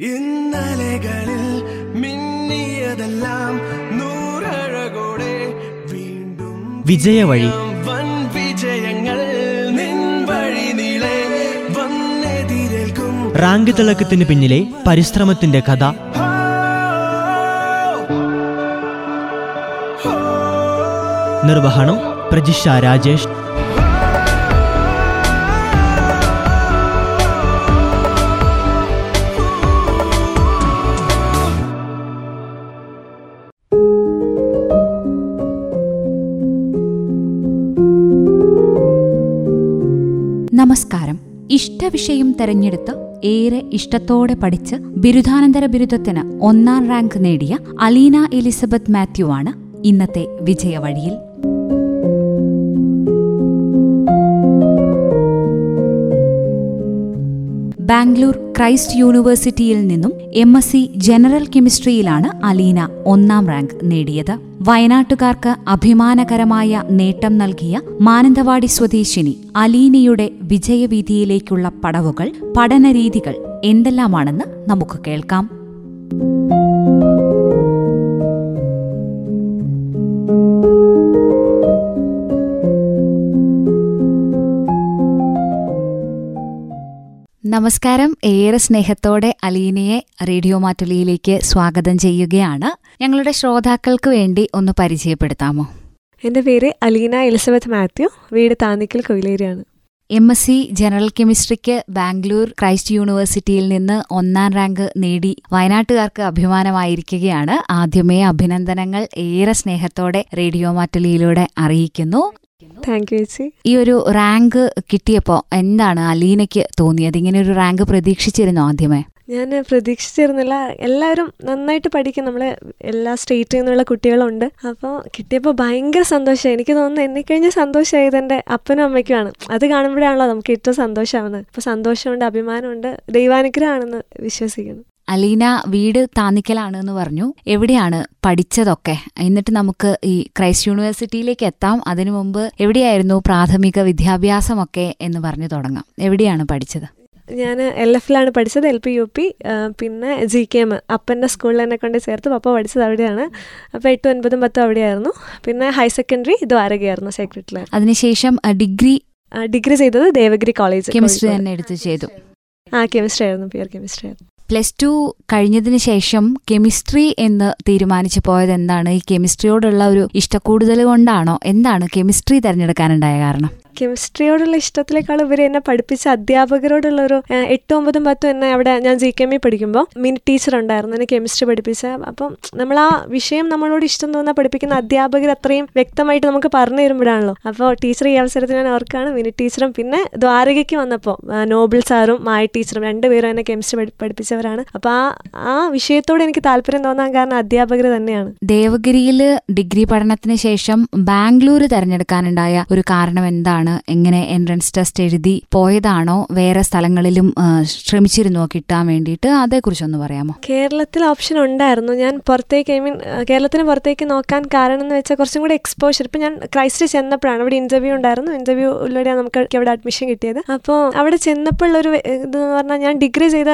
ഇന്നലകളിൽ മിന്നിയതെല്ലാം നൂറഴകോടെ വീണ്ടും വിജയവഴി വൻ വിജയങ്ങൾ നീളെ വന്നെതിരേൽക്കും. റാങ്ക് തിളക്കത്തിന് പിന്നിലെ പരിശ്രമത്തിന്റെ കഥ. നിർവഹണം പ്രജിഷ രാജേഷ്. ഇഷ്ടവിഷയം തെരഞ്ഞെടുത്ത് ഏറെ ഇഷ്ടത്തോടെ പഠിച്ച് ബിരുദാനന്തര ബിരുദത്തിന് ഒന്നാം റാങ്ക് നേടിയ അലീന എലിസബത്ത് മാത്യു ആണ് ഇന്നത്തെ വിജയവഴിയിൽ ബാംഗ്ലൂർ ക്രൈസ്റ്റ് യൂണിവേഴ്സിറ്റിയിൽ നിന്നും എം എസ് സി ജനറൽ കെമിസ്ട്രിയിലാണ് അലീന ഒന്നാം റാങ്ക് നേടിയത്. വയനാട്ടുകാർക്ക് അഭിമാനകരമായ നേട്ടം നൽകിയ മാനന്തവാടി സ്വദേശിനി അലീനയുടെ വിജയവീതിയിലേക്കുള്ള പടവുകൾ പഠനരീതികൾ എന്തെല്ലാമാണെന്ന് നമുക്ക് കേൾക്കാം. നമസ്കാരം. ഏറെ സ്നേഹത്തോടെ അലീനയെ റേഡിയോ മാറ്റുലിയിലേക്ക് സ്വാഗതം ചെയ്യുകയാണ്. ഞങ്ങളുടെ ശ്രോതാക്കൾക്ക് വേണ്ടി ഒന്ന് പരിചയപ്പെടുത്താമോ? എന്റെ പേര് അലീന എലിസബത്ത് മാത്യു. വീട് താന്നിക്കൽ കൊയിലേരിയാണ്. എം എസ് സി ജനറൽ കെമിസ്ട്രിക്ക് ബാംഗ്ലൂർ ക്രൈസ്റ്റ് യൂണിവേഴ്സിറ്റിയിൽ നിന്ന് ഒന്നാം റാങ്ക് നേടി വയനാട്ടുകാർക്ക് അഭിമാനമായിരിക്കുകയാണ്. ആദ്യമേ അഭിനന്ദനങ്ങൾ ഏറെ സ്നേഹത്തോടെ റേഡിയോ മാറ്റുലിയിലൂടെ അറിയിക്കുന്നു. താങ്ക് യു ചേച്ചി. ഈ ഒരു റാങ്ക് കിട്ടിയപ്പോൾ എന്താണ് അലീനയ്ക്ക് തോന്നിയത്? ഇങ്ങനെ ഒരു റാങ്ക് പ്രതീക്ഷിച്ചിരുന്നു ആദ്യമേ? ഞാൻ പ്രതീക്ഷിച്ചിരുന്നില്ല. എല്ലാവരും നന്നായിട്ട് പഠിക്കും. നമ്മളെ എല്ലാ സ്റ്റേറ്റിൽ നിന്നുള്ള കുട്ടികളുണ്ട്. അപ്പോൾ കിട്ടിയപ്പോൾ ഭയങ്കര സന്തോഷമായി. എനിക്ക് തോന്നുന്നു എന്നെ കഴിഞ്ഞ സന്തോഷമായത് എന്റെ അപ്പനും അമ്മയ്ക്കുമാണ്. അത് കാണുമ്പോഴാണല്ലോ നമുക്ക് ഏറ്റവും സന്തോഷമാവുന്നത്. അപ്പോൾ സന്തോഷമുണ്ട് അഭിമാനമുണ്ട് ദൈവാനുഗ്രഹമാണെന്ന് വിശ്വസിക്കുന്നു. അലീന വീട് താന്നിക്കലാണ് എന്ന് പറഞ്ഞു. എവിടെയാണ് പഠിച്ചതൊക്കെ? എന്നിട്ട് നമുക്ക് ഈ ക്രൈസ്റ്റ് യൂണിവേഴ്സിറ്റിയിലേക്ക് എത്താം. അതിനു മുമ്പ് എവിടെയായിരുന്നു പ്രാഥമിക വിദ്യാഭ്യാസമൊക്കെ എന്ന് പറഞ്ഞു തുടങ്ങാം. എവിടെയാണ് പഠിച്ചത്? ഞാൻ എൽ എഫിലാണ് പഠിച്ചത് എൽ പി യു പി പിന്നെ ജി കെ എം. അപ്പന്റെ സ്കൂളിൽ എന്നെ കൊണ്ട് ചേർത്ത് പപ്പ പഠിച്ചത് അവിടെയാണ്. അപ്പോൾ എട്ടും ഒൻപതും പത്തും അവിടെയായിരുന്നു. പിന്നെ ഹയർ സെക്കൻഡറി ദ്വാരകയായിരുന്നു സെക്രട്ടറി അതിനുശേഷം ഡിഗ്രി? ഡിഗ്രി ചെയ്തത് ദേവഗിരി കോളേജ് കെമിസ്ട്രി തന്നെ എടുത്ത് ചെയ്തു. ആ കെമിസ്ട്രി ആയിരുന്നു പ്യുവർ കെമിസ്ട്രി ആയിരുന്നു. പ്ലസ് ടു കഴിഞ്ഞതിന് ശേഷം കെമിസ്ട്രി എന്ന് തീരുമാനിച്ചു പോയത് എന്താണ് ഈ കെമിസ്ട്രിയോടുള്ള ഒരു ഇഷ്ടക്കൂടുതൽ കൊണ്ടാണോ? എന്താണ് കെമിസ്ട്രി തിരഞ്ഞെടുക്കാനുണ്ടായ കാരണം? കെമിസ്ട്രിയോടുള്ള ഇഷ്ടത്തിലേക്കാൾ ഇവർ എന്നെ പഠിപ്പിച്ച അധ്യാപകരോടുള്ള ഒരു എട്ടും ഒമ്പതും പത്തും എന്നെ അവിടെ ഞാൻ ജി കെ എം പഠിക്കുമ്പോൾ മിനി ടീച്ചർ ഉണ്ടായിരുന്നു എന്നെ കെമിസ്ട്രി പഠിപ്പിച്ച. അപ്പം നമ്മൾ ആ വിഷയം നമ്മളോട് ഇഷ്ടം തോന്നാൻ പഠിപ്പിക്കുന്ന അധ്യാപകർ അത്രയും വ്യക്തമായിട്ട് നമുക്ക് പറഞ്ഞു തരുമ്പോഴാണല്ലോ. അപ്പോൾ ടീച്ചർ ഈ അവസരത്തിൽ ഞാൻ ഓർക്കാണ് മിനി ടീച്ചറും പിന്നെ ദ്വാരകയ്ക്ക് വന്നപ്പോൾ നോബിൾ സാറും മായ ടീച്ചറും രണ്ടുപേരും എന്നെ കെമിസ്ട്രി പഠിപ്പിച്ചവരാണ്. അപ്പോൾ ആ ആ വിഷയത്തോട് എനിക്ക് താല്പര്യം തോന്നാൻ കാരണം അധ്യാപകർ തന്നെയാണ്. ദേവഗിരിയിൽ ഡിഗ്രി പഠനത്തിന് ശേഷം ബാംഗ്ലൂർ തിരഞ്ഞെടുക്കാനുണ്ടായ ഒരു കാരണം എന്താണ്? എങ്ങനെ എൻട്രൻസ് ടെസ്റ്റ് എഴുതി പോയതാണോ? വേറെ സ്ഥലങ്ങളിലും ശ്രമിച്ചിരുന്നോ കിട്ടാൻ വേണ്ടിയിട്ട്? അതേക്കുറിച്ചൊന്ന് പറയാമോ? കേരളത്തിൽ ഓപ്ഷൻ ഉണ്ടായിരുന്നു. ഞാൻ പുറത്തേക്ക് ഐ മീൻ കേരളത്തിന് പുറത്തേക്ക് നോക്കാൻ കാരണം എന്ന് വെച്ചാൽ കുറച്ചും കൂടി എക്സ്പോഷർ ഇപ്പം ഞാൻ ക്രൈസ്റ്റ് ചെന്നപ്പോഴാണ്. അവിടെ ഇന്റർവ്യൂ ഉണ്ടായിരുന്നു. ഇന്റർവ്യൂയിലൂടെ നമുക്ക് അവിടെ അഡ്മിഷൻ കിട്ടിയത്. അപ്പോൾ അവിടെ ചെന്നപ്പോഴുള്ളൊരു എന്ന് പറഞ്ഞാൽ ഞാൻ ഡിഗ്രി ചെയ്ത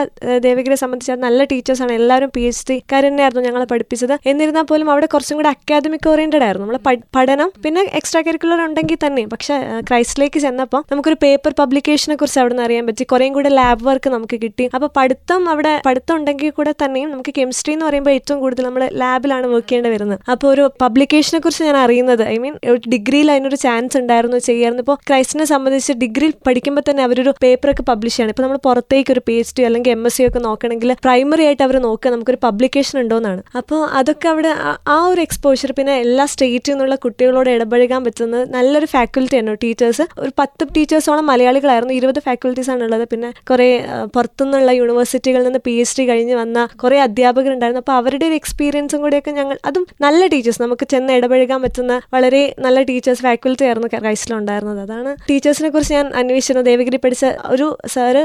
ദേവഗിരിയെ സംബന്ധിച്ച് നല്ല ടീച്ചേഴ്സാണ് എല്ലാവരും പി എച്ച് ഡി തന്നെയായിരുന്നു ഞങ്ങളെ പഠിപ്പിച്ചത്. എന്നിരുന്നാൽ പോലും അവിടെ കുറച്ചും കൂടി അക്കാദമിക് ഓറിയന്റഡ് ആയിരുന്നു. നമ്മൾ പഠനം പിന്നെ എക്സ്ട്രാ കരിക്കുലർ ഉണ്ടെങ്കിൽ തന്നെ പക്ഷേ ക്രൈസ്റ്റിലേക്ക് ചെന്നപ്പോൾ നമുക്കൊരു പേപ്പർ പബ്ലിക്കേഷനെ കുറിച്ച് അവിടെ നിന്ന് അറിയാൻ പറ്റി. കുറേയും കൂടെ ലാബ് വർക്ക് നമുക്ക് കിട്ടി. അപ്പോൾ പഠിത്തം അവിടെ പഠിത്തം ഉണ്ടെങ്കിൽ കൂടെ തന്നെയും നമുക്ക് കെമിസ്ട്രി എന്ന് പറയുമ്പോൾ ഏറ്റവും കൂടുതൽ നമ്മൾ ലാബിലാണ് വർക്ക് ചെയ്യേണ്ടി വരുന്നത്. അപ്പോൾ ഒരു പബ്ലിക്കേഷനെ കുറിച്ച് ഞാൻ അറിയുന്നത് ഐ മീൻ ഡിഗ്രിയിൽ അതിനൊരു ചാൻസ് ഉണ്ടായിരുന്നു ചെയ്യായിരുന്നു ഇപ്പോൾ ക്രൈസ്റ്റിനെ സംബന്ധിച്ച് ഡിഗ്രിയിൽ പഠിക്കുമ്പോൾ തന്നെ അവരൊരു പേപ്പറൊക്കെ പബ്ലിഷ് ചെയ്യണം. ഇപ്പോൾ നമ്മൾ പുറത്തേക്ക് ഒരു പി എച്ച് ഡി അല്ലെങ്കിൽ എം എസ് സി ഒക്കെ നോക്കണമെങ്കിൽ പ്രൈമറി ആയിട്ട് അവർ നോക്കുക. നമുക്കൊരു പബ്ലിക്കേഷൻ ഉണ്ടോയെന്നാണ് അപ്പോൾ അതൊക്കെ അവിടെ ആ- ഒരു എക്സ്പോഷർ പിന്നെ എല്ലാ സ്റ്റേറ്റിൽ നിന്നുള്ള കുട്ടികളോട് ഇടപഴകാൻ പറ്റുന്നത് നല്ലൊരു ഫാക്കൽറ്റിയാണ് ടീച്ചേഴ്സ് ഒരു പത്ത് ടീച്ചേഴ്സോളം മലയാളികളായിരുന്നു. ഇരുപത് ഫാക്കൽറ്റീസ് ആണ് ഉള്ളത് പിന്നെ കുറേ പുറത്തുനിന്നുള്ള യൂണിവേഴ്സിറ്റികളിൽ നിന്ന് പി എച്ച് ഡി കഴിഞ്ഞ് വന്ന കുറേ അധ്യാപകരുണ്ടായിരുന്നു. അപ്പോൾ അവരുടെ ഒരു എക്സ്പീരിയൻസും കൂടിയൊക്കെ ഞങ്ങൾ അതും നല്ല ടീച്ചേഴ്സ് നമുക്ക് ചെന്ന് ഇടപഴകാൻ പറ്റുന്ന വളരെ നല്ല ടീച്ചേഴ്സ് ഫാക്കൽറ്റി ആയിരുന്നു ക്രൈസ്റ്റിലുണ്ടായിരുന്നത്. അതാണ് ടീച്ചേഴ്സിനെ കുറിച്ച് ഞാൻ അന്വേഷിച്ചിരുന്നു ദേവഗിരി പഠിച്ച ഒരു സാറ്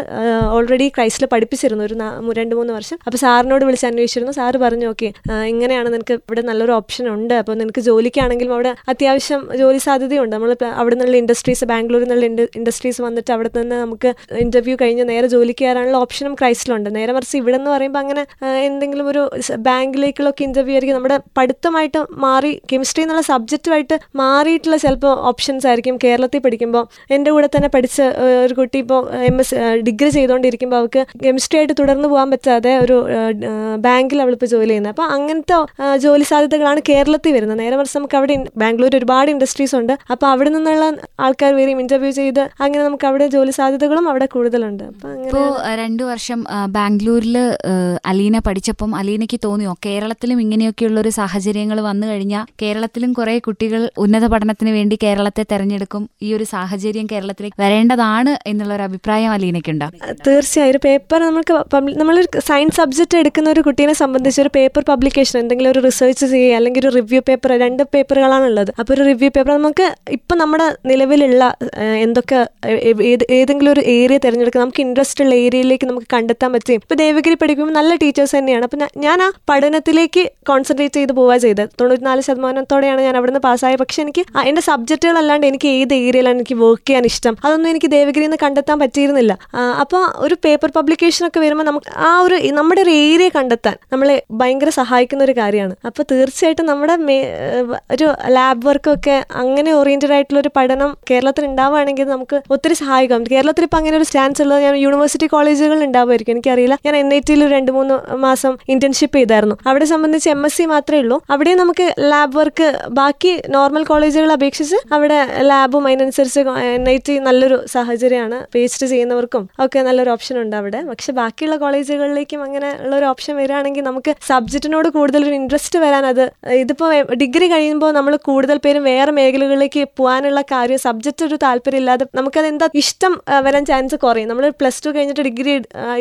ഓൾറെഡി ക്രൈസ്റ്റിൽ പഠിപ്പിച്ചിരുന്നു ഒരു രണ്ട് മൂന്ന് വർഷം. അപ്പോൾ സാറിനോട് വിളിച്ച് അന്വേഷിച്ചിരുന്നു. സാറ് പറഞ്ഞു ഓക്കെ ഇങ്ങനെയാണ് നിനക്ക് ഇവിടെ നല്ലൊരു ഓപ്ഷൻ ഉണ്ട്. അപ്പോൾ നിനക്ക് ജോലിക്കാണെങ്കിലും അവിടെ അത്യാവശ്യം ജോലി സാധ്യതയുണ്ട്. നമ്മൾ അവിടെ നിന്നുള്ള ഇൻഡസ്ട്രി ഇൻഡസ്ട്രീസ് ബാംഗ്ലൂരിൽ നിന്നുള്ള ഇൻഡസ്ട്രീസ് വന്നിട്ട് അവിടെ നിന്ന് നമുക്ക് ഇന്റർവ്യൂ കഴിഞ്ഞ് നേരെ ജോലിക്ക് കയറാനുള്ള ഓപ്ഷനും ക്രൈസ്റ്റിലുണ്ട് നേരെ മറിച്ച് ഇവിടെ എന്ന് പറയുമ്പോൾ അങ്ങനെ എന്തെങ്കിലും ഒരു ബാങ്കിലേക്കുള്ള ബാങ്കിലേക്കുള്ളൊക്കെ ഇന്റർവ്യൂ ആയിരിക്കും. നമ്മുടെ പഠിത്തമായിട്ട് മാറി കെമിസ്ട്രി എന്നുള്ള സബ്ജക്റ്റുമായിട്ട് മാറിയിട്ടുള്ള ചിലപ്പോൾ ഓപ്ഷൻസ് ആയിരിക്കും. കേരളത്തിൽ പഠിക്കുമ്പോൾ എന്റെ കൂടെ തന്നെ പഠിച്ച ഒരു കുട്ടി ഇപ്പോൾ എം എസ് ഡിഗ്രി ചെയ്തുകൊണ്ടിരിക്കുമ്പോൾ അവൾക്ക് കെമിസ്ട്രി ആയിട്ട് തുടർന്ന് പോകാൻ പറ്റാതെ ഒരു ബാങ്കിൽ അവളിപ്പോൾ ജോലി ചെയ്യുന്നത് അപ്പോൾ അങ്ങനത്തെ ജോലി സാധ്യതകളാണ് കേരളത്തിൽ വരുന്നത്. നേരെ മറിച്ച് നമുക്ക് അവിടെ ബാംഗ്ലൂർ ഒരുപാട് ഇൻഡസ്ട്രീസ് ഉണ്ട്. അപ്പോൾ അവിടെ നിന്നുള്ള ആൾക്കാർ വരും ഇന്റർവ്യൂ ചെയ്ത് അങ്ങനെ നമുക്ക് അവിടെ ജോലി സാധ്യതകളും അവിടെ കൂടുതലുണ്ട്. ഇപ്പോൾ രണ്ടു വർഷം ബാംഗ്ലൂരിൽ അലീന പഠിച്ചപ്പം അലീനയ്ക്ക് തോന്നിയോ? കേരളത്തിലും ഇങ്ങനെയൊക്കെയുള്ള ഒരു സാഹചര്യങ്ങൾ വന്നു കഴിഞ്ഞാൽ കേരളത്തിലും കുറെ കുട്ടികൾ ഉന്നത പഠനത്തിന് വേണ്ടി കേരളത്തെ തെരഞ്ഞെടുക്കും. ഈ ഒരു സാഹചര്യം കേരളത്തിലേക്ക് വരേണ്ടതാണ് എന്നുള്ള ഒരു അഭിപ്രായം അലീനയ്ക്കുണ്ടോ? തീർച്ചയായും. ഒരു പേപ്പർ നമുക്ക് നമ്മളൊരു സയൻസ് സബ്ജക്റ്റ് എടുക്കുന്ന ഒരു കുട്ടീനെ സംബന്ധിച്ച് ഒരു പേപ്പർ പബ്ലിക്കേഷൻ എന്തെങ്കിലും ഒരു റിസർച്ച് ചെയ്യുക അല്ലെങ്കിൽ ഒരു റിവ്യൂ പേപ്പർ രണ്ട് പേപ്പറുകളാണുള്ളത് അപ്പോൾ ഒരു റിവ്യൂ പേപ്പർ നമുക്ക് ഇപ്പം നമ്മുടെ നിലവിലുള്ള ആ, എന്തൊക്കെ ഏത് ഏതെങ്കിലും ഒരു ഏരിയ തിരഞ്ഞെടുക്കുക നമുക്ക് ഇൻട്രസ്റ്റ് ഉള്ള ഏരിയയിലേക്ക് നമുക്ക് കണ്ടെത്താൻ പറ്റും. ഇപ്പോൾ ദേവഗിരി പഠിക്കുമ്പോൾ നല്ല ടീച്ചേഴ്സ് തന്നെയാണ്. അപ്പോൾ ഞാൻ ആ പഠനത്തിലേക്ക് കോൺസെൻട്രേറ്റ് ചെയ്ത് പോവുക ചെയ്തത്. തൊണ്ണൂറ്റിനാല് ശതമാനത്തോടെയാണ് ഞാൻ അവിടുന്ന് പാസ്സായത് പക്ഷേ എനിക്ക് എന്റെ സബ്ജക്റ്റുകളല്ലാണ്ട് എനിക്ക് ഏത് ഏരിയയിലാണ് എനിക്ക് വർക്ക് ചെയ്യാൻ ഇഷ്ടം? അതൊന്നും എനിക്ക് ദേവഗിരിയിൽ നിന്ന് കണ്ടെത്താൻ പറ്റിയിരുന്നില്ല. അപ്പോൾ ഒരു പേപ്പർ പബ്ലിക്കേഷൻ ഒക്കെ വരുമ്പോൾ നമുക്ക് ആ ഒരു നമ്മുടെ ഒരു ഏരിയ കണ്ടെത്താൻ നമ്മളെ ഭയങ്കര സഹായിക്കുന്ന ഒരു കാര്യമാണ്. അപ്പോൾ തീർച്ചയായിട്ടും നമ്മുടെ ഒരു ലാബ് വർക്കൊക്കെ അങ്ങനെ ഓറിയന്റഡ് ആയിട്ടുള്ള ഒരു പഠനം കേരളത്തിൽ ഉണ്ടാവുകയാണെങ്കിൽ നമുക്ക് ഒത്തിരി സഹായിക്കാം. കേരളത്തിൽ ഇപ്പം അങ്ങനെ ഒരു സ്റ്റാൻസ് ഉള്ളത് ഞാൻ യൂണിവേഴ്സിറ്റി കോളേജുകളിൽ ഉണ്ടാവുമായിരിക്കും. എനിക്കറിയില്ല. ഞാൻ എൻ ഐ ടിയിൽ രണ്ട് മൂന്ന് മാസം ഇന്റേൺഷിപ്പ് ചെയ്തായിരുന്നു. അവിടെ സംബന്ധിച്ച് എം എസ് സി മാത്രമേ ഉള്ളൂ. അവിടെ നമുക്ക് ലാബ് വർക്ക് ബാക്കി നോർമൽ കോളേജുകളെ അപേക്ഷിച്ച് അവിടെ ലാബും അതിനനുസരിച്ച് എൻ ഐ ടി നല്ലൊരു സാഹചര്യമാണ്. പി എച്ച് ഡി ചെയ്യുന്നവർക്കും ഒക്കെ നല്ലൊരു ഓപ്ഷൻ ഉണ്ട് അവിടെ. പക്ഷെ ബാക്കിയുള്ള കോളേജുകളിലേക്കും അങ്ങനെ ഉള്ള ഒരു ഓപ്ഷൻ വരികയാണെങ്കിൽ നമുക്ക് സബ്ജക്റ്റിനോട് കൂടുതൽ ഒരു ഇൻട്രസ്റ്റ് വരാൻ അത് ഇതിപ്പോൾ ഡിഗ്രി കഴിയുമ്പോൾ നമ്മൾ കൂടുതൽ പേരും വേറെ മേഖലകളിലേക്ക് പോകാനുള്ള കാര്യം സബ്ജക്റ്റ് ഒരു താല്പര്യം ഇല്ലാതെ നമുക്കത് എന്താ ഇഷ്ടം വരാൻ ചാൻസ് കുറയും. നമ്മൾ പ്ലസ് ടു കഴിഞ്ഞിട്ട് ഡിഗ്രി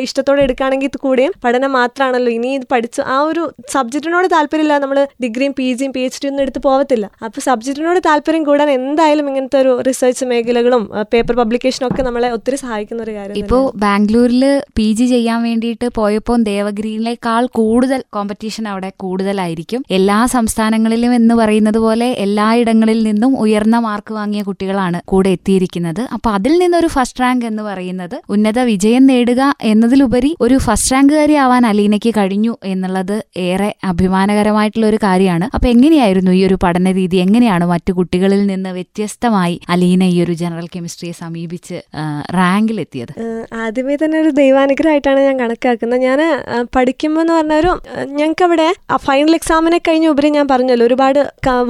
ഇഷ്ടത്തോടെ എടുക്കുകയാണെങ്കിൽ കൂടിയും കൂടെയും പഠനം മാത്രമാണല്ലോ. ഇനി ഇത് പഠിച്ച് ആ ഒരു സബ്ജക്റ്റിനോട് താല്പര്യമില്ല നമ്മൾ ഡിഗ്രിയും പി ജിയും പി എച്ച് ഡി ഒന്നും എടുത്ത് പോകത്തില്ല അപ്പോൾ സബ്ജക്റ്റിനോട് താല്പര്യം കൂടാൻ എന്തായാലും ഇങ്ങനത്തെ ഒരു റിസർച്ച് മേഖലകളും പേപ്പർ പബ്ലിക്കേഷനും ഒക്കെ നമ്മളെ ഒത്തിരി സഹായിക്കുന്ന ഒരു കാര്യം ഇപ്പോൾ ബാംഗ്ലൂരിൽ പി ജി ചെയ്യാൻ വേണ്ടിയിട്ട് പോയപ്പോൾ ദേവഗിരിയിലേക്കാൾ കൂടുതൽ കോമ്പറ്റീഷൻ അവിടെ കൂടുതലായിരിക്കും. എല്ലാ സംസ്ഥാനങ്ങളിലും എന്ന് പറയുന്നത് പോലെ എല്ലായിടങ്ങളിൽ നിന്നും ഉയർന്ന മാർക്ക് വാങ്ങിയ കുട്ടികളാണ്. കൂടെ എത്തിയിരിക്കുന്നത്. അപ്പൊ അതിൽ നിന്നൊരു ഫസ്റ്റ് റാങ്ക് എന്ന് പറയുന്നത് ഉന്നത വിജയം നേടുക എന്നതിലുപരി ഒരു ഫസ്റ്റ് റാങ്കുകാരി ആവാൻ അലീനയ്ക്ക് കഴിഞ്ഞു എന്നുള്ളത് ഏറെ അഭിമാനകരമായിട്ടുള്ള ഒരു കാര്യമാണ്. അപ്പൊ എങ്ങനെയായിരുന്നു ഈ ഒരു പഠന രീതി? എങ്ങനെയാണ് മറ്റു കുട്ടികളിൽ നിന്ന് വ്യത്യസ്തമായി അലീന ഈ ഒരു ജനറൽ കെമിസ്ട്രിയെ സമീപിച്ച് റാങ്കിൽ എത്തിയത്? ആദ്യമേ തന്നെ ഒരു ദൈവാനുഗ്രഹമായിട്ടാണ് ഞാൻ കണക്കാക്കുന്നത്. ഞാൻ പഠിക്കുമ്പോൾ എന്ന് പറഞ്ഞ ഒരു ഞങ്ങൾക്ക് അവിടെ ഫൈനൽ എക്സാമിനെ കഴിഞ്ഞ ഉപരി ഞാൻ പറഞ്ഞല്ലോ ഒരുപാട്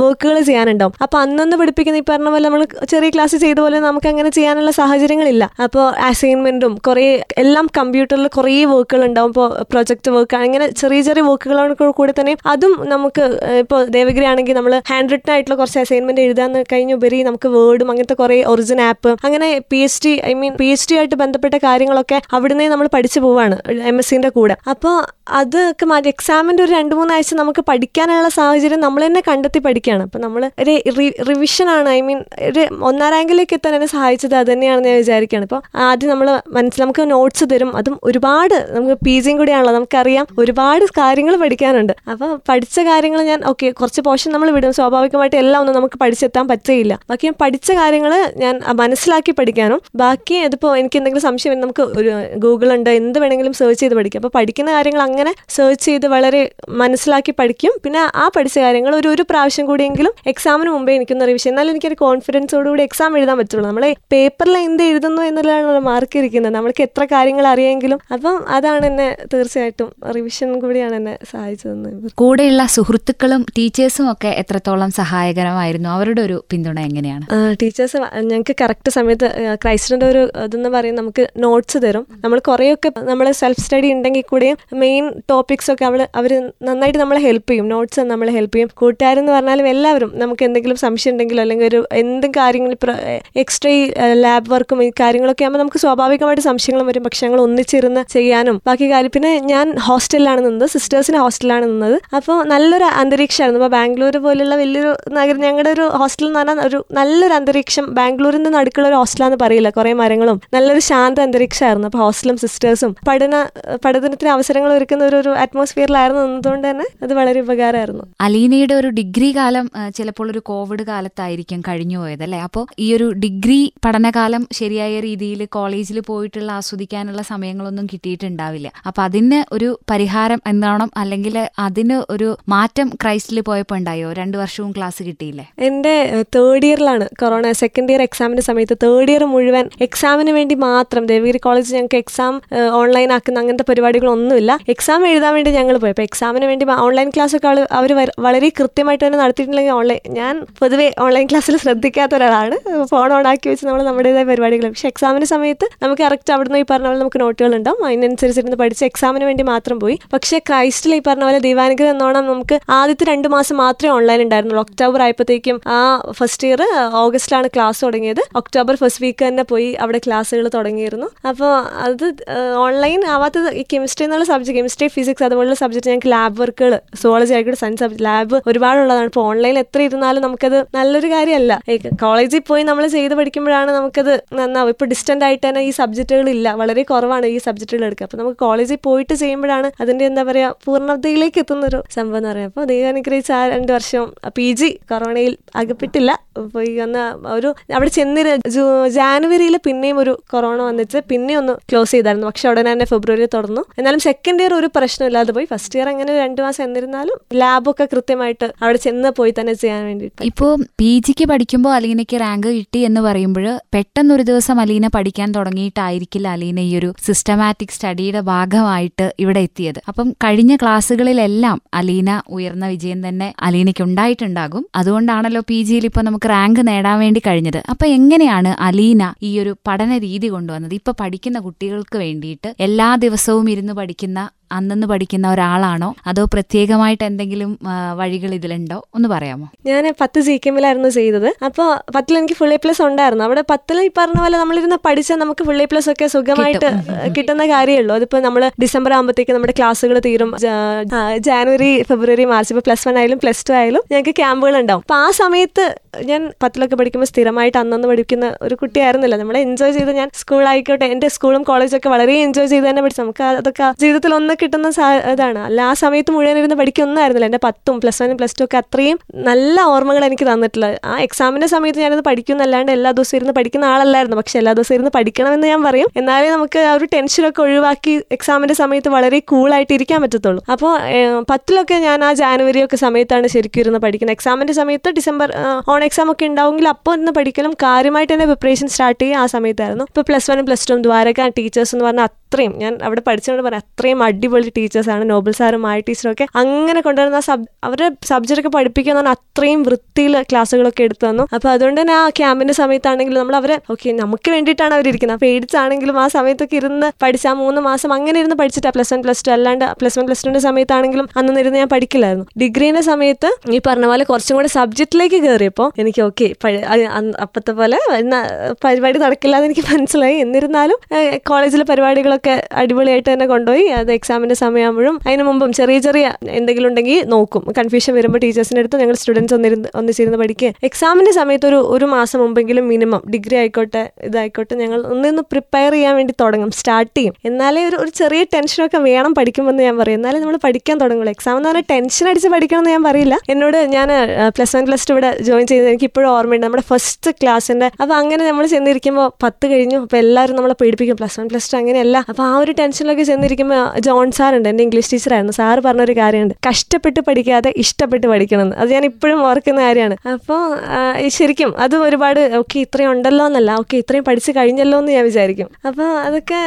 വർക്കുകൾ ചെയ്യാനുണ്ടാവും. അപ്പൊ അന്നൊന്ന് പഠിപ്പിക്കുന്ന ഈ പറഞ്ഞ പോലെ നമ്മൾ ചെറിയ ക്ലാസ് ചെയ്ത പോലെ നമുക്ക് അങ്ങനെ ചെയ്യാനുള്ള സാഹചര്യങ്ങളില്ല. അപ്പോൾ അസൈൻമെന്റും കുറേ എല്ലാം കമ്പ്യൂട്ടറിൽ കുറേ വർക്കുകൾ ഉണ്ടാവും ഇപ്പോൾ പ്രൊജക്ട് വർക്ക് അങ്ങനെ ചെറിയ ചെറിയ വർക്കുകളോട് കൂടി തന്നെ. അതും നമുക്ക് ഇപ്പോൾ ദേവഗിരി ആണെങ്കിൽ നമ്മൾ ഹാൻഡ് റിട്ടൺ ആയിട്ടുള്ള കുറച്ച് അസൈൻമെന്റ് എഴുതാൻ കഴിഞ്ഞുപരി നമുക്ക് വേർഡും അങ്ങനത്തെ കുറേ ഒറിജിൻ ആപ്പ് അങ്ങനെ P H D I mean P H D ആയിട്ട് ബന്ധപ്പെട്ട കാര്യങ്ങളൊക്കെ അവിടുന്ന് നമ്മൾ പഠിച്ചു പോവാണ് എം എസ് സിന്റെ കൂടെ. അപ്പോൾ അതൊക്കെ മാറ്റി എക്സാമിന്റെ ഒരു രണ്ട് മൂന്നാഴ്ച നമുക്ക് പഠിക്കാനുള്ള സാഹചര്യം നമ്മൾ തന്നെ കണ്ടെത്തി പഠിക്കുകയാണ് അപ്പോൾ നമ്മൾ ഒരു റിവിഷൻ ആണ് ഐ മീൻ ഒരു ഒന്നാം റാങ്കിലേക്ക് എത്താൻ എന്നെ സഹായിച്ചത് അത് തന്നെയാണെന്ന് ഞാൻ വിചാരിക്കുകയാണ്. ഇപ്പോൾ ആദ്യം നമ്മൾ മനസ്സിൽ നമുക്ക് നോട്ട്സ് തരും. അതും ഒരുപാട് നമുക്ക് പി ജിയും കൂടിയാണല്ലോ നമുക്കറിയാം ഒരുപാട് കാര്യങ്ങൾ പഠിക്കാനുണ്ട്. അപ്പോൾ പഠിച്ച കാര്യങ്ങൾ ഞാൻ ഓക്കെ കുറച്ച് പോഷൻ നമ്മൾ വിടും. സ്വാഭാവികമായിട്ട് എല്ലാം ഒന്നും നമുക്ക് പഠിച്ചെത്താൻ പറ്റുകയില്ല. ബാക്കി ഞാൻ പഠിച്ച കാര്യങ്ങൾ ഞാൻ മനസ്സിലാക്കി പഠിക്കാനും. ബാക്കി ഇതിപ്പോൾ എനിക്ക് എന്തെങ്കിലും സംശയം നമുക്ക് ഒരു ഗൂഗിൾ ഉണ്ട്. എന്ത് വേണമെങ്കിലും സെർച്ച് ചെയ്ത് പഠിക്കാം. അപ്പോൾ പഠിക്കുന്ന കാര്യങ്ങൾ അങ്ങനെ സെർച്ച് ചെയ്ത് വളരെ മനസ്സിലാക്കി പഠിക്കും. പിന്നെ ആ പഠിച്ച കാര്യങ്ങൾ ഒരു ഒരു പ്രാവശ്യം കൂടിയെങ്കിലും എക്സാമിന് മുമ്പേ എനിക്കൊന്ന് റിവിഷൻ എന്നാലും എനിക്കൊരു കോൺഫിഡൻസോടുകൂടി എക്സാം എഴുതാൻ പറ്റുള്ളൂ. നമ്മൾ പേപ്പറിൽ എന്ത് എഴുതുന്നു എന്നുള്ളതാണ് മാർക്ക് ഇരിക്കുന്നത്. നമ്മൾക്ക് എത്ര കാര്യങ്ങൾ അറിയാമെങ്കിലും അപ്പം അതാണ് എന്നെ തീർച്ചയായിട്ടും റിവിഷൻ കൂടിയാണ് എന്നെ സഹായിച്ചതെന്ന് കൂടെയുള്ള സുഹൃത്തുക്കളും ടീച്ചേഴ്സും ഒക്കെ എത്രത്തോളം സഹായകരമായിരുന്നു? അവരുടെ ഒരു പിന്തുണ എങ്ങനെയാണ്? ടീച്ചേഴ്സ് ഞങ്ങൾക്ക് കറക്റ്റ് സമയത്ത് ക്രൈസ്റ്റിന്റെ ഒരു ഇതെന്ന് പറയും നമുക്ക് നോട്ട്സ് തരും. നമ്മൾ കുറേയൊക്കെ നമ്മൾ സെൽഫ് സ്റ്റഡി ഉണ്ടെങ്കിൽ കൂടെയും മെയിൻ ടോപ്പിക്സ് ഒക്കെ അവൾ അവർ നന്നായിട്ട് നമ്മളെ ഹെൽപ്പ് ചെയ്യും. നോട്ട്സ് നമ്മളെ ഹെൽപ്പ് ചെയ്യും. കൂട്ടുകാരെന്ന് പറഞ്ഞാലും എല്ലാവരും നമുക്ക് എന്തെങ്കിലും സംശയം ഉണ്ടെങ്കിലോ അല്ലെങ്കിൽ ഒരു എന്തും കാര്യങ്ങൾ എക്സ്ട്രാ ലാബ് വർക്കും ഈ കാര്യങ്ങളൊക്കെ ആകുമ്പോൾ നമുക്ക് സ്വാഭാവികമായിട്ട് സംശയങ്ങൾ വരും. പക്ഷെ ഞങ്ങൾ ഒന്നിച്ചിരുന്ന് ചെയ്യാനും ബാക്കി കാര്യം. പിന്നെ ഞാൻ ഹോസ്റ്റലിലാണ് നിന്നത്. സിസ്റ്റേഴ്സിന് ഹോസ്റ്റലിലാണ് നിന്നത്. അപ്പോൾ നല്ലൊരു അന്തരീക്ഷമായിരുന്നു. അപ്പോൾ ബാംഗ്ലൂർ പോലുള്ള വലിയൊരു നഗരം ഞങ്ങളുടെ ഒരു ഹോസ്റ്റൽ എന്ന് പറഞ്ഞാൽ ഒരു നല്ലൊരു അന്തരീക്ഷം. ബാംഗ്ലൂരിൽ നിന്ന് അടുക്കുള്ള ഒരു ഹോസ്റ്റലാന്ന് പറയില്ല. കുറേ മരങ്ങളും. നല്ലൊരു ശാന്ത അന്തരീക്ഷമായിരുന്നു. അപ്പോൾ ഹോസ്റ്റലും സിസ്റ്റേഴ്സും പഠന പഠനത്തിന് അവസരങ്ങൾ ഒരുക്കുന്ന ഒരു ഒരു അറ്റ്മോസ്ഫിയറിലായിരുന്നു നിന്നതുകൊണ്ട് തന്നെ അത് വളരെ ഉപകാരമായിരുന്നു. അലീനയുടെ ഒരു ഡിഗ്രി കാലം ചിലപ്പോൾ ഒരു കോവിഡ് കാലത്തായിരിക്കും കഴിഞ്ഞു പോയത് അല്ലേ? അപ്പോൾ ഈ ഒരു ഡിഗ്രി പഠനകാലം ശരിയായ രീതിയിൽ കോളേജിൽ പോയിട്ടുള്ള ആസ്വദിക്കാനുള്ള സമയങ്ങളൊന്നും കിട്ടിയിട്ടുണ്ടാവില്ല. അപ്പൊ അതിന് ഒരു പരിഹാരം എന്താണോ അല്ലെങ്കിൽ അതിന് ഒരു മാറ്റം ക്രൈസ്റ്റിൽ പോയപ്പോൾ ഉണ്ടായോ? രണ്ടു വർഷവും ക്ലാസ് കിട്ടിയില്ലേ? എന്റെ തേർഡ് ഇയറിലാണ് കൊറോണ. സെക്കൻഡ് ഇയർ എക്സാമിന്റെ സമയത്ത് തേർഡ് ഇയർ മുഴുവൻ എക്സാമിന് വേണ്ടി മാത്രം ദേവഗിരി കോളേജ് ഞങ്ങൾക്ക് എക്സാം ഓൺലൈൻ ആക്കുന്ന അങ്ങനത്തെ പരിപാടികളൊന്നുമില്ല. എക്സാം എഴുതാൻ വേണ്ടി ഞങ്ങൾ പോയി. അപ്പോൾ എക്സാമിന് വേണ്ടി ഓൺലൈൻ ക്ലാസ് ഒക്കെ അവർ വളരെ കൃത്യമായിട്ട് തന്നെ നടത്തിയിട്ടുണ്ടെങ്കിൽ ഓൺലൈൻ ഞാൻ പൊതുവേ ഓൺലൈൻ ക്ലാസ്സിൽ ശ്രദ്ധിക്കാത്ത ഒരാളാണ്. ഫോൺ ഓൺ ആക്കി വെച്ച് നമ്മൾ നമ്മുടേതായ പരിപാടികൾ പക്ഷെ എക്സാമിന് സമയത്ത് നമുക്ക് കറക്റ്റ് അവിടുന്ന് ഈ പറഞ്ഞ പോലെ നമുക്ക് നോട്ടുകൾ ഉണ്ടാവും. അതിനനുസരിച്ചിരുന്ന് പഠിച്ച് എക്സാമിന് വേണ്ടി മാത്രം പോയി. പക്ഷേ ക്രൈസ്റ്റിൽ ഈ പറഞ്ഞ പോലെ ദൈവാനുഗ്രഹം എന്നോണം നമുക്ക് ആദ്യത്തെ രണ്ട് മാസം മാത്രമേ ഓൺലൈൻ ഉണ്ടായിരുന്നുള്ളൂ. ഒക്ടോബർ ആയപ്പോഴത്തേക്കും ആ ഫസ്റ്റ് ഇയർ ഓഗസ്റ്റിലാണ് ക്ലാസ് തുടങ്ങിയത്. ഒക്ടോബർ ഫസ്റ്റ് വീക്ക് തന്നെ പോയി അവിടെ ക്ലാസ്സുകൾ തുടങ്ങിയിരുന്നു. അപ്പോൾ അത് ഓൺലൈൻ ആവാത്തത് ഈ കെമിസ്ട്രി എന്നുള്ള സബ്ജക്ട് കെമിസ്ട്രി ഫിസിക്സ് അതുപോലുള്ള സബ്ജക്ട് ഞങ്ങൾക്ക് ലാബ് വർക്കുകൾ സോളജി ആയിക്കോട്ടെ സയൻസ് സബ്ജക്ട് ലാബ് ഒരുപാടുള്ളതാണ്. ഇപ്പോൾ ഓൺലൈനിൽ എത്ര ഇരുന്നാലും നമുക്കത് നല്ലൊരു കാര്യമല്ല. കോളേജിൽ പോയി നമ്മൾ ചെയ്ത് പഠിക്കുമ്പോഴാണ് നമുക്കത് നന്നാവും. ഇപ്പോൾ ഡിസ്റ്റന്റ് ആയിട്ട് തന്നെ ഈ സബ്ജക്റ്റുകൾ ഇല്ല. വളരെ കുറവാണ് ഈ സബ്ജക്റ്റുകൾ എടുക്കുക. അപ്പോൾ നമുക്ക് കോളേജിൽ പോയിട്ട് ചെയ്യുമ്പോഴാണ് അതിന്റെ എന്താ പറയുക പൂർണതയിലേക്ക് എത്തുന്ന ഒരു സംഭവം എന്ന് പറയുന്നത് അപ്പോൾ ദൈവം അനുഗ്രഹിച്ച് ആ രണ്ട് വർഷം പി ജി കൊറോണയിൽ അകപ്പെട്ടില്ല. പോയി വന്ന ഒരു അവിടെ ചെന്നിര ജാനുവരിയിൽ പിന്നെയും ഒരു കൊറോണ വന്നിട്ട് പിന്നെ ഒന്ന് ക്ലോസ് ചെയ്തായിരുന്നു. പക്ഷെ ഉടനെ തന്നെ ഫെബ്രുവരി തുറന്നു. എന്നാലും സെക്കൻഡ് ഇയർ ഒരു പ്രശ്നമില്ലാതെ പോയി. ഫസ്റ്റ് ഇയർ അങ്ങനെ രണ്ട് മാസം എന്നിരുന്നാലും ലാബൊക്കെ കൃത്യമായിട്ട് അവിടെ ചെന്ന് പോയി തന്നെ ചെയ്യാൻ വേണ്ടി ഇപ്പോ പി ജിക്ക് പഠിക്കുമ്പോൾ അല്ലെങ്കിൽ റാങ്ക് കിട്ടി എന്ന് പറയുമ്പോൾ പെട്ടെന്നൊരു ദിവസം അലീന പഠിക്കാൻ തുടങ്ങിയിട്ടായിരിക്കില്ല അലീന ഈ ഒരു സിസ്റ്റമാറ്റിക് സ്റ്റഡിയുടെ ഭാഗമായിട്ട് ഇവിടെ എത്തിയത്. അപ്പം കഴിഞ്ഞ ക്ലാസ്സുകളിലെല്ലാം അലീന ഉയർന്ന വിജയം തന്നെ അലീനയ്ക്ക് ഉണ്ടായിട്ടുണ്ടാകും. അതുകൊണ്ടാണല്ലോ പി ജിയിൽ ഇപ്പൊ നമുക്ക് റാങ്ക് നേടാൻ വേണ്ടി കഴിഞ്ഞത്. അപ്പൊ എങ്ങനെയാണ് അലീന ഈ ഒരു പഠന രീതി കൊണ്ടുവന്നത്? ഇപ്പൊ പഠിക്കുന്ന കുട്ടികൾക്ക് വേണ്ടിയിട്ട് എല്ലാ ദിവസവും ഇരുന്ന് പഠിക്കുന്ന അന്നന്ന് പഠിക്കുന്ന ഒരാളാണോ? അതോ പ്രത്യേകമായിട്ട് എന്തെങ്കിലും വഴികൾ ഇതിലുണ്ടോ? ഒന്ന് പറയാമോ? ഞാൻ പത്ത് ജി കെമ്മിലായിരുന്നു ചെയ്തത്. അപ്പോൾ പത്തിൽ എനിക്ക് ഫുൾ എ പ്ലസ് ഉണ്ടായിരുന്നു. അവിടെ പത്തിൽ ഈ പറഞ്ഞ പോലെ നമ്മളിരുന്ന് പഠിച്ചാൽ നമുക്ക് ഫുൾ എ പ്ലസ് ഒക്കെ സുഖമായിട്ട് കിട്ടുന്ന കാര്യമുള്ളൂ അതിപ്പോൾ നമ്മൾ ഡിസംബർ ആകുമ്പോഴത്തേക്ക് നമ്മുടെ ക്ലാസ്സുകൾ തീരും. ജാനുവരി ഫെബ്രുവരി മാർച്ച് ഇപ്പോൾ പ്ലസ് വൺ ആയാലും പ്ലസ് ടു ആയാലും ഞങ്ങൾക്ക് ക്യാമ്പുകൾ ഉണ്ടാവും. അപ്പോൾ ആ സമയത്ത് ഞാൻ പത്തിലൊക്കെ പഠിക്കുമ്പോൾ സ്ഥിരമായിട്ട് അന്നന്ന് പഠിക്കുന്ന ഒരു കുട്ടിയായിരുന്നില്ല. നമ്മൾ എൻജോയ് ചെയ്ത് ഞാൻ സ്കൂളായിക്കോട്ടെ എന്റെ സ്കൂളും കോളേജൊക്കെ വളരെ എൻജോയ് ചെയ്ത് തന്നെ പഠിച്ചു. നമുക്ക് അതൊക്കെ ജീവിതത്തിൽ ഒന്ന് കിട്ടുന്ന ഇതാണ്. അല്ല ആ സമയത്ത് മുഴുവൻ ഇരുന്ന് പഠിക്കൊന്നായിരുന്നില്ല എന്റെ പത്തും പ്ലസ് വണ്ണും പ്ലസ് ടു ഒക്കെ അത്രയും നല്ല ഓർമ്മകൾ എനിക്ക് തന്നിട്ടുള്ളത്. ആ എക്സാമിന്റെ സമയത്ത് ഞാനത് പഠിക്കുന്നല്ലാണ്ട് എല്ലാ ദിവസവും ഇരുന്ന് പഠിക്കുന്ന ആളല്ലായിരുന്നു. പക്ഷെ എല്ലാ ദിവസവും ഇരുന്ന് പഠിക്കണമെന്ന് ഞാൻ പറയും. എന്നാലേ നമുക്ക് ആ ഒരു ടെൻഷനൊക്കെ ഒഴിവാക്കി എക്സാമിന്റെ സമയത്ത് വളരെ കൂളായിട്ട് ഇരിക്കാൻ പറ്റത്തുള്ളൂ. അപ്പോൾ പത്തിലൊക്കെ ഞാൻ ആ ജാനുവരി ഒക്കെ സമയത്താണ് ശരിക്കും ഇരുന്ന് പഠിക്കുന്നത്. എക്സാമിന്റെ സമയത്ത് ഡിസംബർ ഓൺ എക്സാം ഒക്കെ ഉണ്ടാവുമെങ്കിൽ അപ്പോൾ ഇരുന്ന് പഠിക്കലും കാര്യമായിട്ട് തന്നെ പ്രിപ്പറേഷൻ സ്റ്റാർട്ട് ചെയ്യുക ആ സമയത്തായിരുന്നു. ഇപ്പോൾ plus one plus two Dwaraka teachers എന്ന് പറഞ്ഞാൽ അത്രയും ഞാൻ അവിടെ പഠിച്ചതുകൊണ്ട് പറഞ്ഞാൽ അത്രയും അടിപൊളി ടീച്ചേഴ്സാണ് നോബൽ സാറും മായ ടീച്ചറും ഒക്കെ അങ്ങനെ കൊണ്ടുവരുന്ന സബ് അവരുടെ സബ്ജക്റ്റ് ഒക്കെ പഠിപ്പിക്കുക എന്ന് പറഞ്ഞാൽ അത്രയും വൃത്തിയിൽ ക്ലാസ്സുകളൊക്കെ എടുത്തു തന്നു. അപ്പോൾ അതുകൊണ്ട് തന്നെ ആ ക്യാമ്പിന്റെ സമയത്താണെങ്കിലും നമ്മൾ അവരെ ഓക്കെ നമുക്ക് വേണ്ടിയിട്ടാണ് അവരിയ്ക്കുന്നത് അപ്പോൾ പേടിച്ചാണെങ്കിലും ആ സമയത്തൊക്കെ ഇരുന്ന് പഠിച്ച ആ മൂന്ന് മാസം അങ്ങനെ ഇരുന്ന് പഠിച്ചിട്ട് പ്ലസ് വൺ പ്ലസ് ടു അല്ലാണ്ട് പ്ലസ് വൺ പ്ലസ് ടുവിന്റെ സമയത്താണെങ്കിലും അന്ന് ഇരുന്ന് ഞാൻ പഠിക്കില്ലായിരുന്നു. ഡിഗ്രീന്റെ സമയത്ത് ഈ പറഞ്ഞ പോലെ കുറച്ചും കൂടെ സബ്ജക്റ്റിലേക്ക് കയറിയപ്പോൾ എനിക്ക് ഓക്കെ അപ്പത്തെ പോലെ പരിപാടി നടക്കില്ല എന്ന് എനിക്ക് മനസ്സിലായി. എന്നിരുന്നാലും കോളേജിലെ പരിപാടികളൊക്കെ അടിപൊളിയായിട്ട് തന്നെ കൊണ്ടുപോയി. അത് എക്സാമിന്റെ സമയമാകുമ്പോഴും അതിന് മുമ്പും ചെറിയ ചെറിയ എന്തെങ്കിലും ഉണ്ടെങ്കിൽ നോക്കും. കൺഫ്യൂഷൻ വരുമ്പോൾ ടീച്ചേഴ്സിന്റെ അടുത്ത് ഞങ്ങൾ സ്റ്റുഡൻസ് ഒന്നിരുന്ന് ഒന്നിച്ചിരുന്ന് പഠിക്കുക എക്സാമിന്റെ സമയത്ത് ഒരു ഒരു മാസം മുമ്പെങ്കിലും മിനിമം ഡിഗ്രി ആയിക്കോട്ടെ ഇതായിക്കോട്ടെ ഞങ്ങൾ ഒന്നിന്ന് പ്രിപ്പയർ ചെയ്യാൻ വേണ്ടി തുടങ്ങും. സ്റ്റാർട്ട് ചെയ്യും. എന്നാലേ ഒരു ഒരു ചെറിയ ടെൻഷനൊക്കെ വേണം പഠിക്കുമെന്ന് ഞാൻ പറയും. എന്നാലേ നമ്മൾ പഠിക്കാൻ തുടങ്ങുള്ളൂ. എക്സാം എന്ന് പറഞ്ഞാൽ ടെൻഷൻ അടിച്ച് പഠിക്കണം എന്ന് ഞാൻ പറയില്ല. എന്നോട് ഞാൻ പ്ലസ് വൺ പ്ലസ് ടു ഇവിടെ ജോയിൻ ചെയ്ത് എനിക്ക് ഇപ്പോഴും ഓർമ്മയുണ്ട്. നമ്മുടെ ഫസ്റ്റ് ക്ലാസ്സിന്റെ അപ്പോൾ അങ്ങനെ നമ്മൾ ചെന്നിരിക്കുമ്പോൾ പത്ത് കഴിഞ്ഞു. അപ്പോൾ എല്ലാവരും നമ്മളെ പേടിപ്പിക്കും. പ്ലസ് വൺ പ്ലസ് ടു അങ്ങനെയല്ല. അപ്പോൾ ആ ഒരു ടെൻഷനിലൊക്കെ ചെന്നിരിക്കുമ്പോൾ ജോൺ സാർ ഉണ്ട് എന്റെ ഇംഗ്ലീഷ് ടീച്ചറായിരുന്നു. സാറ് പറഞ്ഞൊരു കാര്യമുണ്ട്. കഷ്ടപ്പെട്ട് പഠിക്കാതെ ഇഷ്ടപ്പെട്ട് പഠിക്കണം എന്ന് അത് ഞാൻ ഇപ്പോഴും ഓർക്കുന്ന കാര്യമാണ്. അപ്പോൾ ശരിക്കും അത് ഒരുപാട് ഓക്കെ ഇത്രയും ഉണ്ടല്ലോ എന്നല്ല. ഓക്കെ ഇത്രയും പഠിച്ച് കഴിഞ്ഞല്ലോ എന്ന് ഞാൻ വിചാരിക്കും. അപ്പോൾ അതൊക്കെ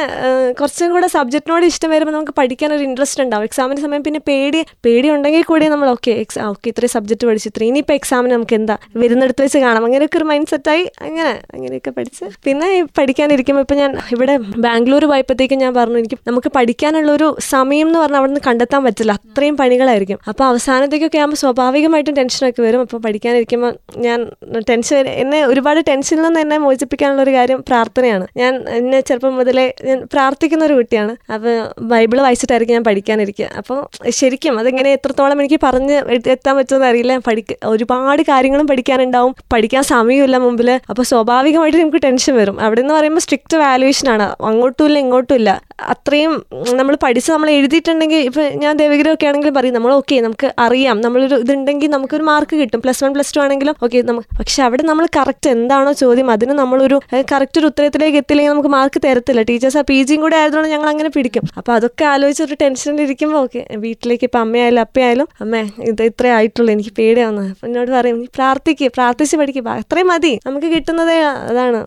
കുറച്ചും കൂടെ സബ്ജക്റ്റിനോട് ഇഷ്ടം വരുമ്പോൾ നമുക്ക് പഠിക്കാൻ ഒരു ഇൻട്രസ്റ്റ് ഉണ്ടാവും. എക്സാമിന് സമയം പിന്നെ പേടി പേടി ഉണ്ടെങ്കിൽ കൂടി നമ്മൾ ഓക്കെ എക്സാം ഓക്കെ ഇത്രയും സബ്ജക്റ്റ് പഠിച്ചു ഇത്രയും. ഇനിയിപ്പോൾ എക്സാമിന് നമുക്ക് എന്താ? വരുന്നിടത്ത് വെച്ച് കാണാം. അങ്ങനെയൊക്കെ ഒരു മൈൻഡ് സെറ്റായി അങ്ങനെ അങ്ങനെയൊക്കെ പഠിച്ച്. പിന്നെ പഠിക്കാനിരിക്കുമ്പോൾ ഇപ്പം ഞാൻ ഇവിടെ ബാംഗ്ലൂർ പോയപ്പോഴത്തേക്കും ഞാൻ പറഞ്ഞു എനിക്ക് നമുക്ക് പഠിക്കാനുള്ള ഒരു സമയം എന്ന് പറഞ്ഞാൽ അവിടെ നിന്ന് കണ്ടെത്താൻ പറ്റില്ല. അത്രയും പണികളായിരിക്കും. അപ്പോൾ അവസാനത്തേക്കൊക്കെ ആകുമ്പോൾ സ്വാഭാവികമായിട്ടും ടെൻഷനൊക്കെ വരും. അപ്പോൾ പഠിക്കാനിരിക്കുമ്പോൾ ഞാൻ ടെൻഷൻ എന്നെ ഒരുപാട് ടെൻഷനിൽ നിന്ന് എന്നെ മോചിപ്പിക്കാനുള്ള ഒരു കാര്യം പ്രാർത്ഥനയാണ്. ഞാൻ എന്നെ ചെറുപ്പം മുതലേ ഞാൻ പ്രാർത്ഥിക്കുന്ന ഒരു കുട്ടിയാണ്. അപ്പോൾ ബൈബിൾ വായിച്ചിട്ടായിരിക്കും ഞാൻ പഠിക്കാനിരിക്കുക. അപ്പോൾ ശരിക്കും അതെങ്ങനെ എത്രത്തോളം എനിക്ക് പറഞ്ഞ് എത്താൻ പറ്റുമെന്ന് അറിയില്ല. പഠിക്ക ഒരുപാട് കാര്യങ്ങളും പഠിക്കാനുണ്ടാവും. പഠിക്കാൻ സമയമില്ല മുമ്പിൽ അപ്പോൾ സ്വാഭാവികമായിട്ട് നമുക്ക് ടെൻഷൻ വരും. അവിടെ നിന്ന് പറയുമ്പോൾ സ്ട്രിക്റ്റ് വാല്യുവേഷൻ ആണ്. അങ്ങോട്ടും ഇല്ല ഇങ്ങോട്ടും ഇല്ല. അത്രയും നമ്മൾ പഠിച്ച് നമ്മൾ എഴുതിയിട്ടുണ്ടെങ്കിൽ ഇപ്പൊ ഞാൻ ദേവഗിരിയൊക്കെ ആണെങ്കിൽ പറയും നമ്മൾ ഓക്കെ നമുക്ക് അറിയാം. നമ്മളൊരു ഇതുണ്ടെങ്കിൽ നമുക്കൊരു മാർക്ക് കിട്ടും. പ്ലസ് വൺ പ്ലസ് ടു ആണെങ്കിലും ഓക്കെ നമുക്ക് പക്ഷെ അവിടെ നമ്മൾ കറക്റ്റ് എന്താണോ ചോദ്യം അതിന് നമ്മളൊരു കറക്റ്റ് ഒരു ഉത്തരത്തിലേക്ക് എത്തില്ലെങ്കിൽ നമുക്ക് മാർക്ക് തരത്തില്ല. ടീച്ചേഴ്സ് ആ പി ജിയും കൂടെ ആയതുകൊണ്ട് ഞങ്ങൾ അങ്ങനെ പിടിക്കും. അപ്പോൾ അതൊക്കെ ആലോചിച്ച് ഒരു ടെൻഷനിൽ ഇരിക്കുമ്പോൾ ഓക്കെ വീട്ടിലേക്ക് ഇപ്പം അമ്മയായാലും അപ്പയായാലും അമ്മേ ഇത് ഇത്രേ ആയിട്ടുള്ളൂ എനിക്ക് പേടിയാവുന്നത് എന്നോട് പറയും പ്രാർത്ഥിക്കുക പ്രാർത്ഥിച്ച് പഠിക്കുക അത്രയും മതി. നമുക്ക് കിട്ടുന്നതേ അതാണ്.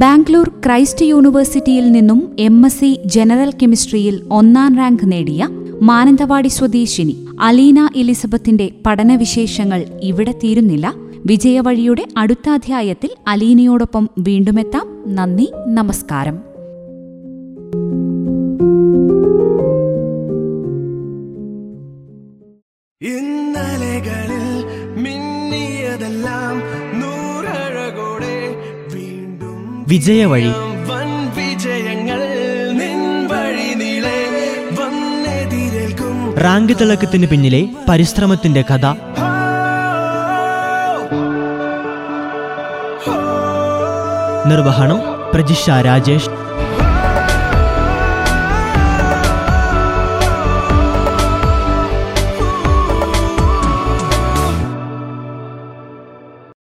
ബാംഗ്ലൂർ ക്രൈസ്റ്റ് യൂണിവേഴ്സിറ്റിയിൽ നിന്നും എം എസ് സി ജനറൽ കെമിസ്ട്രിയിൽ ഒന്നാം റാങ്ക് നേടിയ മാനന്തവാടി സ്വദേശിനി അലീന എലിസബത്തിന്റെ പഠനവിശേഷങ്ങൾ ഇവിടെ തീരുന്നില്ല. വിജയവഴിയുടെ അടുത്ത അധ്യായത്തിൽ അലീനയോടൊപ്പം വീണ്ടുമെത്താം. നന്ദി നമസ്കാരം. ഇന്നലകളിൽ മിന്നിയതെല്ലാം വിജയവഴി റാങ്ക് തിളക്കത്തിന് പിന്നിലെ പരിശ്രമത്തിന്റെ കഥ. നിർവഹണം പ്രജിഷ രാജേഷ്.